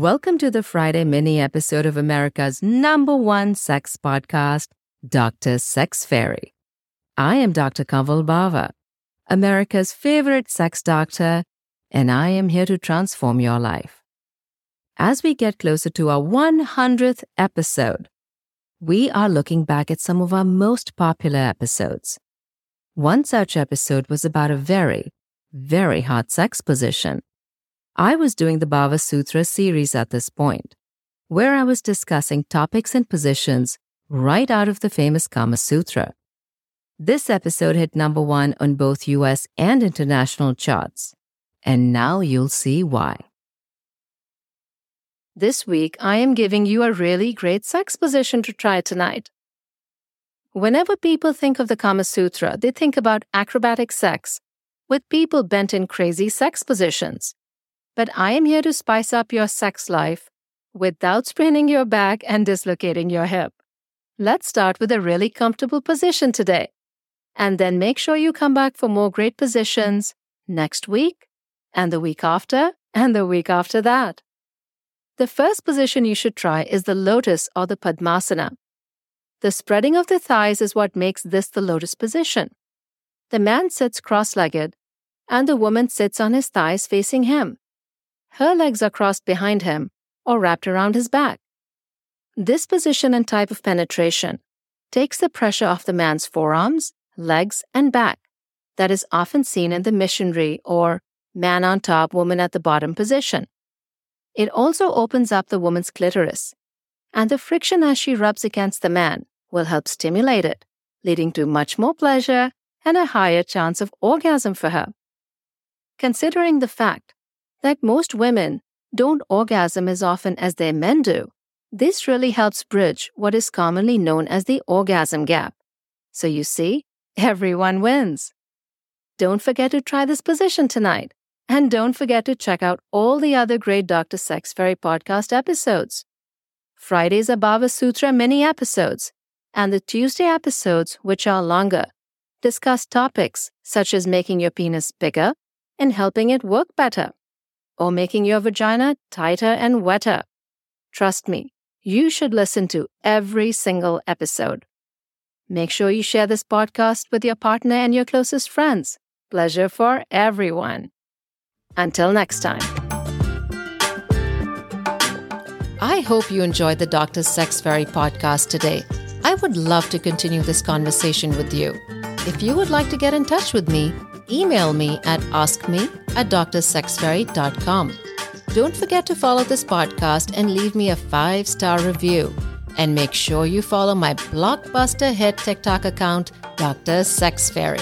Welcome to the Friday mini episode of America's number one sex podcast, Dr. Sex Fairy. I am Dr. Kanwal Bawa, America's favorite sex doctor, and I am here to transform your life. As we get closer to our 100th episode, we are looking back at some of our most popular episodes. One such episode was about a very, very hot sex position. I was doing the Bawa Sutra series at this point, where I was discussing topics and positions right out of the famous Kama Sutra. This episode hit number one on both US and international charts, and now you'll see why. This week, I am giving you a really great sex position to try tonight. Whenever people think of the Kama Sutra, they think about acrobatic sex with people bent in crazy sex positions. But I am here to spice up your sex life without spraining your back and dislocating your hip. Let's start with a really comfortable position today. And then make sure you come back for more great positions next week, and the week after, and the week after that. The first position you should try is the lotus or the Padmasana. The spreading of the thighs is what makes this the lotus position. The man sits cross legged, and the woman sits on his thighs facing him. Her legs are crossed behind him or wrapped around his back. This position and type of penetration takes the pressure off the man's forearms, legs, and back that is often seen in the missionary or man on top, woman at the bottom position. It also opens up the woman's clitoris, and the friction as she rubs against the man will help stimulate it, leading to much more pleasure and a higher chance of orgasm for her. Considering the fact that most women don't orgasm as often as their men do, this really helps bridge what is commonly known as the orgasm gap. So you see, everyone wins. Don't forget to try this position tonight. And don't forget to check out all the other great Dr. Sex Fairy podcast episodes. Friday's Bawa Sutra mini episodes and the Tuesday episodes, which are longer, discuss topics such as making your penis bigger and helping it work better, or making your vagina tighter and wetter. Trust me, you should listen to every single episode. Make sure you share this podcast with your partner and your closest friends. Pleasure for everyone. Until next time. I hope you enjoyed the Dr. Sex Fairy podcast today. I would love to continue this conversation with you. If you would like to get in touch with me, email me at askme at drsexfairy.com. Don't forget to follow this podcast and leave me a five star review. And make sure you follow my blockbuster hit TikTok account, Dr. Sex Fairy.